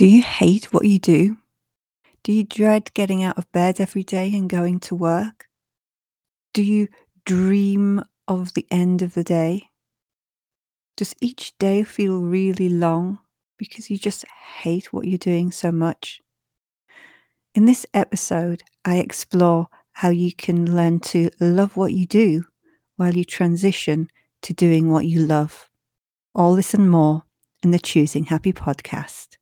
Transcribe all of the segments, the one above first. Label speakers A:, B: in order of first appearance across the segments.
A: Do you hate what you do? Do you dread getting out of bed every day and going to work? Do you dream of the end of the day? Does each day feel really long because you just hate what you're doing so much? In this episode, I explore how you can learn to love what you do while you transition to doing what you love. All this and more in the Choosing Happy podcast.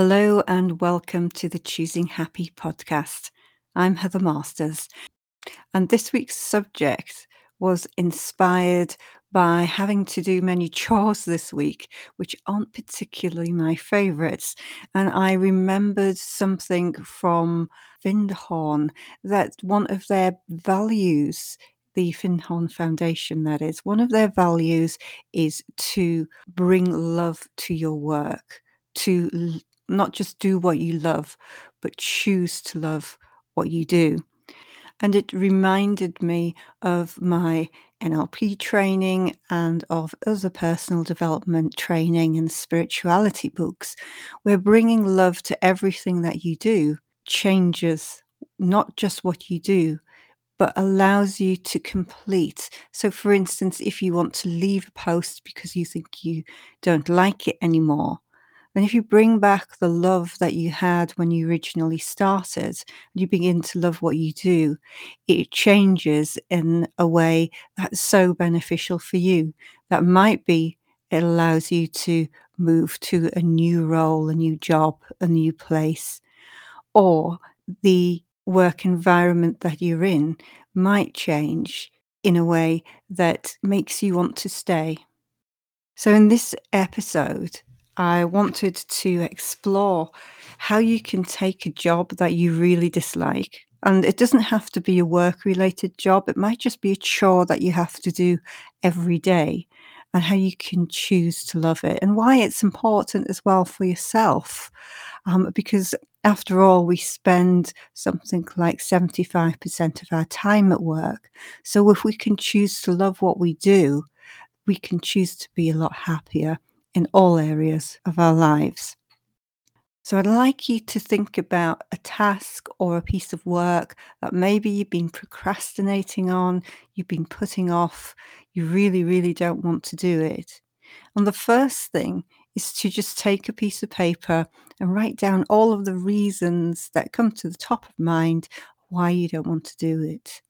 A: Hello and welcome to the Choosing Happy podcast. I'm Heather Masters, and this week's subject was inspired by having to do many chores this week, which aren't particularly my favourites. And I remembered something from Findhorn that one of their values the Findhorn Foundation, that is, one of their values is to bring love to your work, to not just do what you love, but choose to love what you do. And it reminded me of my NLP training and of other personal development training and spirituality books, where bringing love to everything that you do changes not just what you do, but allows you to complete. So, for instance, if you want to leave a post because you think you don't like it anymore, and if you bring back the love that you had when you originally started, and you begin to love what you do, it changes in a way that's so beneficial for you. That might be it allows you to move to a new role, a new job, a new place, or the work environment that you're in might change in a way that makes you want to stay. So, in this episode, I wanted to explore how you can take a job that you really dislike. And it doesn't have to be a work related job, it might just be a chore that you have to do every day, and how you can choose to love it, and why it's important as well for yourself. Um, because after all, we spend something like 75% of our time at work. So if we can choose to love what we do, we can choose to be a lot happier in all areas of our lives. So I'd like you to think about a task or a piece of work that maybe you've been procrastinating on, you've been putting off, you really, really don't want to do it. And the first thing is to just take a piece of paper and write down all of the reasons that come to the top of mind why you don't want to do it.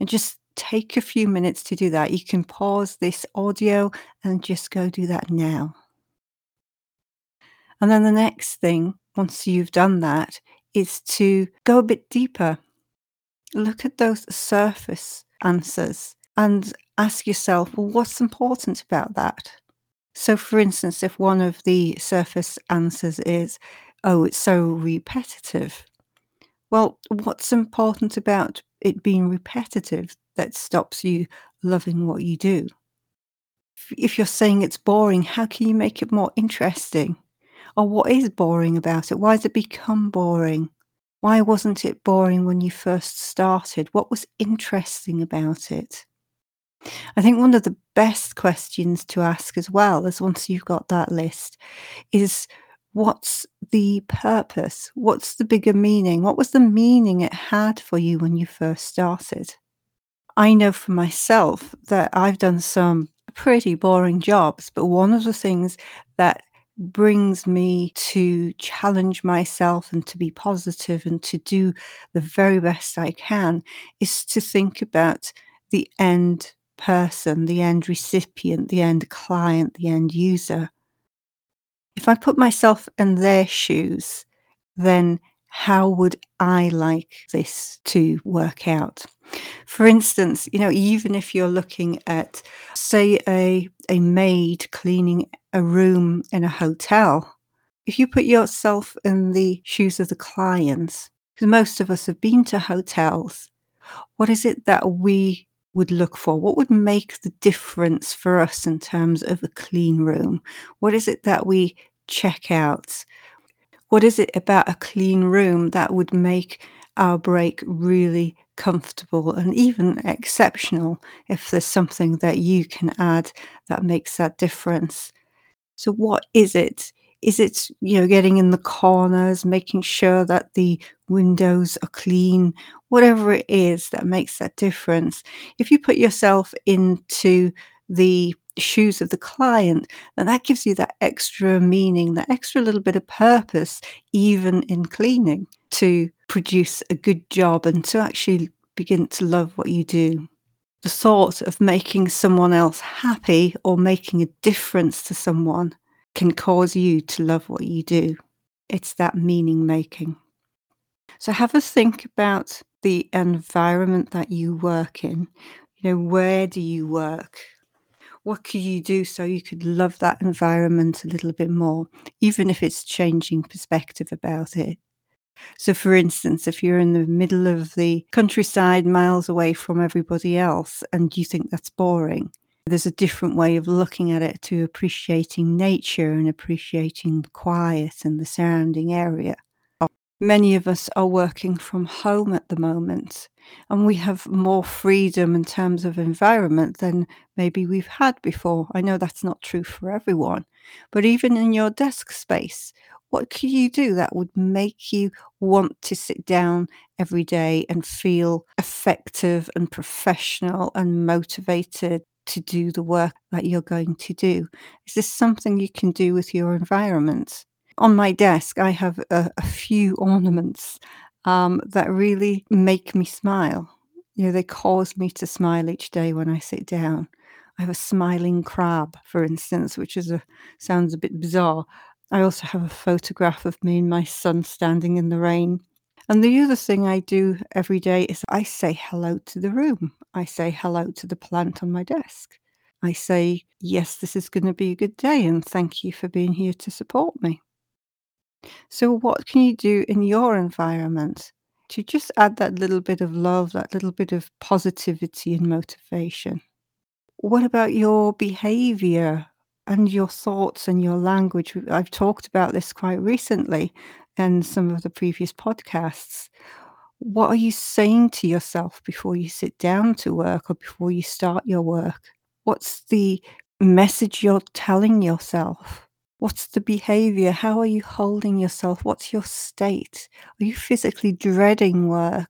A: And just take a few minutes to do that. You can pause this audio and just go do that now. And then the next thing, once you've done that, is to go a bit deeper. Look at those surface answers and ask yourself, well, what's important about that? So, for instance, if one of the surface answers is, oh, it's so repetitive, well, what's important about it being repetitive that stops you loving what you do? If you're saying it's boring, how can you make it more interesting? Or what is boring about it? Why has it become boring? Why wasn't it boring when you first started? What was interesting about it? I think one of the best questions to ask as well, as once you've got that list, is what's the purpose? What's the bigger meaning? What was the meaning it had for you when you first started? I know for myself that I've done some pretty boring jobs, but one of the things that brings me to challenge myself and to be positive and to do the very best I can is to think about the end person, the end recipient, the end client, the end user. If I put myself in their shoes, then how would I like this to work out? For instance, you know, even if you're looking at, say, a, a maid cleaning a room in a hotel, if you put yourself in the shoes of the clients, because most of us have been to hotels, what is it that we would look for? What would make the difference for us in terms of a clean room? What is it that we check out? What is it about a clean room that would make our break really comfortable and even exceptional if there's something that you can add that makes that difference? So, what is it? Is it, you know, getting in the corners, making sure that the windows are clean, whatever it is that makes that difference? If you put yourself into the shoes of the client, then that gives you that extra meaning, that extra little bit of purpose, even in cleaning, to produce a good job and to actually begin to love what you do. The thought of making someone else happy or making a difference to someone can cause you to love what you do. It's that meaning making. So have a think about the environment that you work in. You know, where do you work? What could you do so you could love that environment a little bit more, even if it's changing perspective about it? So, for instance, if you're in the middle of the countryside, miles away from everybody else, and you think that's boring, there's a different way of looking at it to appreciating nature and appreciating the quiet and the surrounding area. Many of us are working from home at the moment, and we have more freedom in terms of environment than maybe we've had before. I know that's not true for everyone, but even in your desk space, what could you do that would make you want to sit down every day and feel effective and professional and motivated to do the work that you're going to do? Is this something you can do with your environment? On my desk, I have a, a few ornaments um, that really make me smile. You know, they cause me to smile each day when I sit down. I have a smiling crab, for instance, which is a sounds a bit bizarre. I also have a photograph of me and my son standing in the rain. And the other thing I do every day is I say hello to the room. I say hello to the plant on my desk. I say, yes, this is going to be a good day, and thank you for being here to support me. So, what can you do in your environment to just add that little bit of love, that little bit of positivity and motivation? What about your behavior and your thoughts and your language? I've talked about this quite recently in some of the previous podcasts. What are you saying to yourself before you sit down to work or before you start your work? What's the message you're telling yourself? What's the behavior? How are you holding yourself? What's your state? Are you physically dreading work?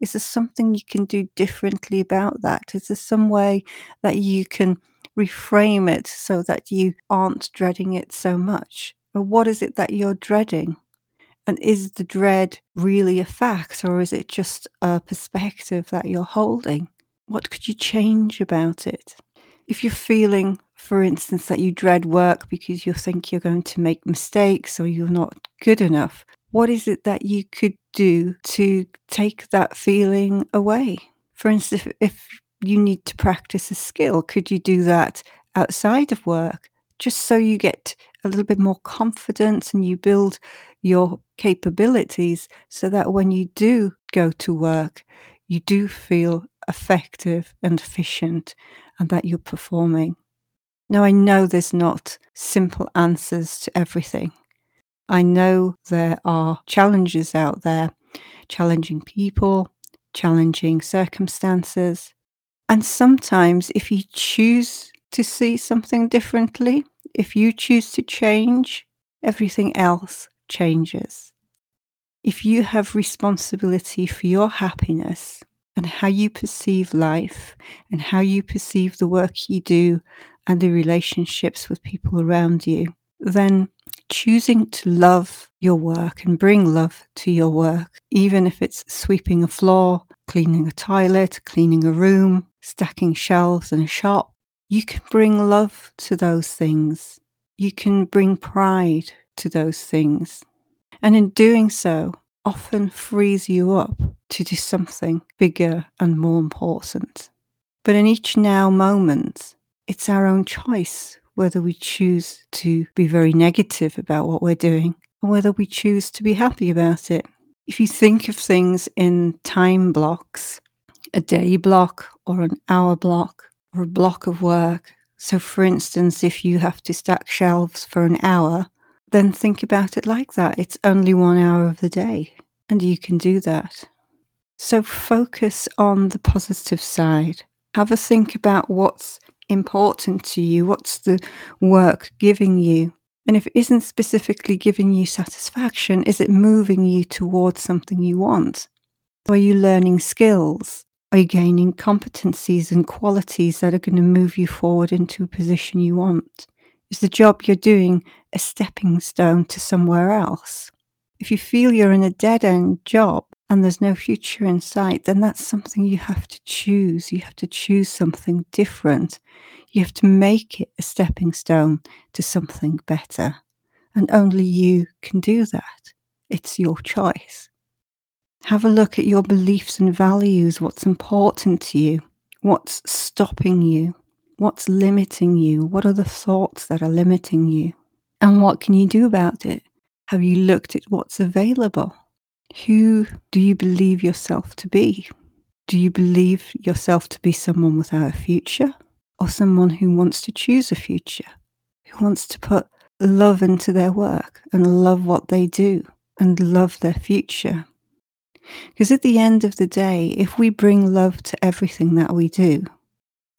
A: Is there something you can do differently about that? Is there some way that you can reframe it so that you aren't dreading it so much? Or what is it that you're dreading? And is the dread really a fact or is it just a perspective that you're holding? What could you change about it? If you're feeling, for instance, that you dread work because you think you're going to make mistakes or you're not good enough, what is it that you could do to take that feeling away? For instance, if, you need to practice a skill, could you do that outside of work just so you get a little bit more confidence and you build your capabilities so that when you do go to work, you do feel effective and efficient and that you're performing. Now, I know there's not simple answers to everything. I know there are challenges out there, challenging people, challenging circumstances. And sometimes, if you choose to see something differently, if you choose to change, everything else changes. If you have responsibility for your happiness and how you perceive life and how you perceive the work you do and the relationships with people around you, then choosing to love your work and bring love to your work, even if it's sweeping a floor, cleaning a toilet, cleaning a room, stacking shelves in a shop, you can bring love to those things. You can bring pride to those things. And in doing so, often frees you up to do something bigger and more important. But in each now moment, it's our own choice whether we choose to be very negative about what we're doing or whether we choose to be happy about it. If you think of things in time blocks, a day block or an hour block or a block of work. So, for instance, if you have to stack shelves for an hour, then think about it like that. It's only one hour of the day, and you can do that. So, focus on the positive side. Have a think about what's important to you, what's the work giving you. And if it isn't specifically giving you satisfaction, is it moving you towards something you want? Are you learning skills? Are you gaining competencies and qualities that are going to move you forward into a position you want? Is the job you're doing a stepping stone to somewhere else? If you feel you're in a dead end job and there's no future in sight, then that's something you have to choose. You have to choose something different. You have to make it a stepping stone to something better. And only you can do that. It's your choice. Have a look at your beliefs and values, what's important to you, what's stopping you, what's limiting you, what are the thoughts that are limiting you, and what can you do about it? Have you looked at what's available? Who do you believe yourself to be? Do you believe yourself to be someone without a future or someone who wants to choose a future, who wants to put love into their work and love what they do and love their future? Because at the end of the day, if we bring love to everything that we do,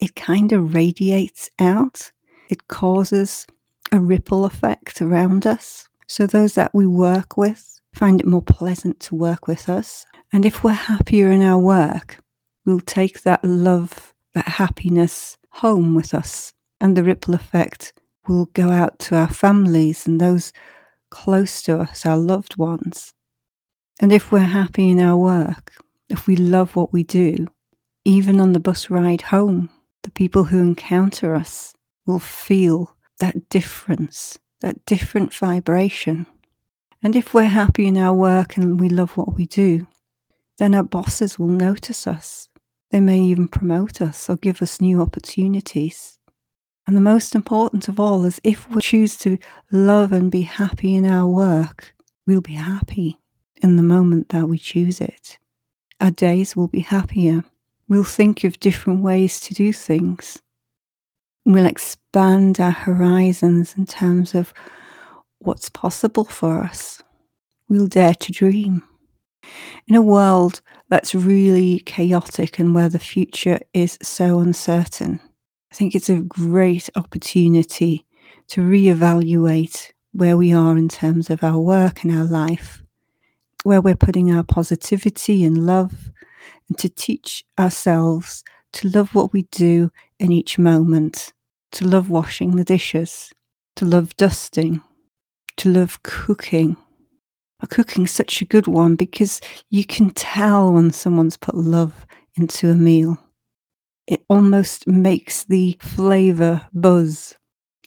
A: it kind of radiates out. It causes a ripple effect around us. So those that we work with find it more pleasant to work with us. And if we're happier in our work, we'll take that love, that happiness home with us. And the ripple effect will go out to our families and those close to us, our loved ones. And if we're happy in our work, if we love what we do, even on the bus ride home, the people who encounter us will feel that difference, that different vibration. And if we're happy in our work and we love what we do, then our bosses will notice us. They may even promote us or give us new opportunities. And the most important of all is if we choose to love and be happy in our work, we'll be happy in the moment that we choose it. Our days will be happier. We'll think of different ways to do things. We'll expand our horizons in terms of what's possible for us. We'll dare to dream. In a world that's really chaotic and where the future is so uncertain, I think it's a great opportunity to reevaluate where we are in terms of our work and our life where we're putting our positivity and love and to teach ourselves to love what we do in each moment, to love washing the dishes, to love dusting, to love cooking. A cooking's such a good one because you can tell when someone's put love into a meal. It almost makes the flavour buzz.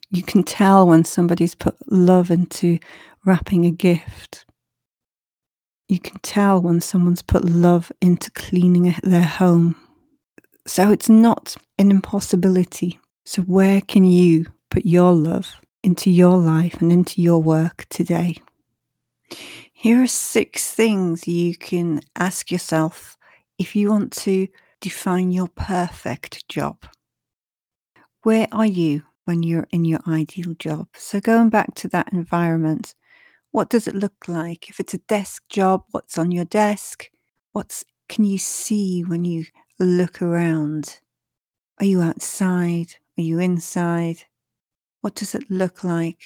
A: You can tell when somebody's put love into wrapping a gift you can tell when someone's put love into cleaning their home. So it's not an impossibility. So, where can you put your love into your life and into your work today? Here are six things you can ask yourself if you want to define your perfect job. Where are you when you're in your ideal job? So, going back to that environment, what does it look like? If it's a desk job, what's on your desk? What's can you see when you look around? Are you outside? Are you inside? What does it look like?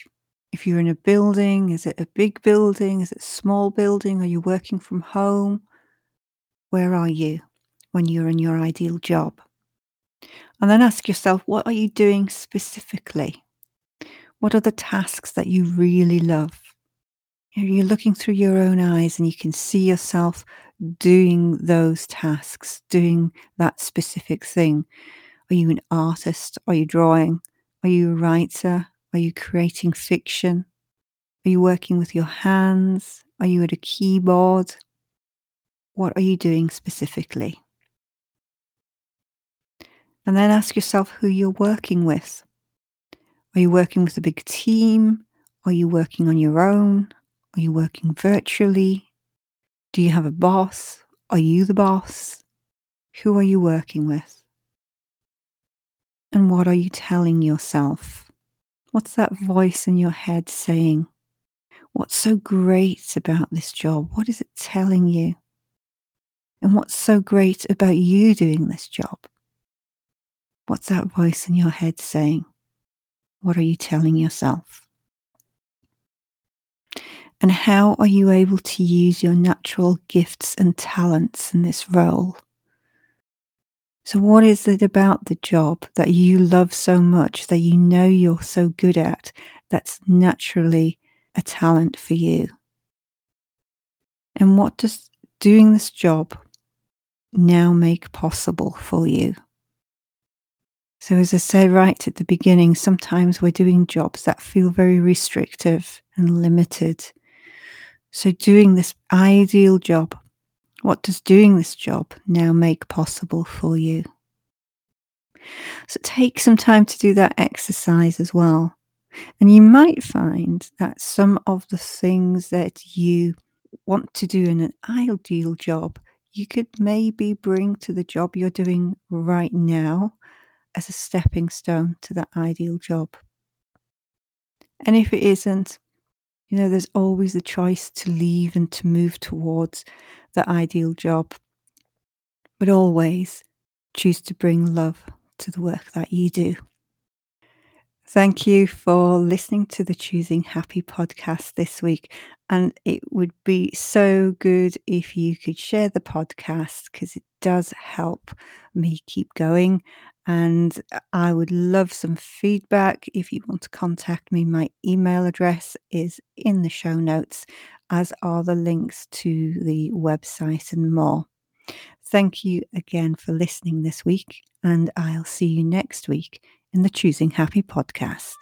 A: If you're in a building, is it a big building? Is it a small building? Are you working from home? Where are you when you're in your ideal job? And then ask yourself, what are you doing specifically? What are the tasks that you really love? You're looking through your own eyes and you can see yourself doing those tasks, doing that specific thing. Are you an artist? Are you drawing? Are you a writer? Are you creating fiction? Are you working with your hands? Are you at a keyboard? What are you doing specifically? And then ask yourself who you're working with. Are you working with a big team? Are you working on your own? Are you working virtually? Do you have a boss? Are you the boss? Who are you working with? And what are you telling yourself? What's that voice in your head saying? What's so great about this job? What is it telling you? And what's so great about you doing this job? What's that voice in your head saying? What are you telling yourself? And how are you able to use your natural gifts and talents in this role? So, what is it about the job that you love so much that you know you're so good at that's naturally a talent for you? And what does doing this job now make possible for you? So, as I said right at the beginning, sometimes we're doing jobs that feel very restrictive and limited. So, doing this ideal job, what does doing this job now make possible for you? So, take some time to do that exercise as well. And you might find that some of the things that you want to do in an ideal job, you could maybe bring to the job you're doing right now as a stepping stone to that ideal job. And if it isn't, you know, there's always the choice to leave and to move towards the ideal job. But always choose to bring love to the work that you do. Thank you for listening to the Choosing Happy podcast this week. And it would be so good if you could share the podcast because it does help me keep going. And I would love some feedback. If you want to contact me, my email address is in the show notes, as are the links to the website and more. Thank you again for listening this week, and I'll see you next week in the Choosing Happy podcast.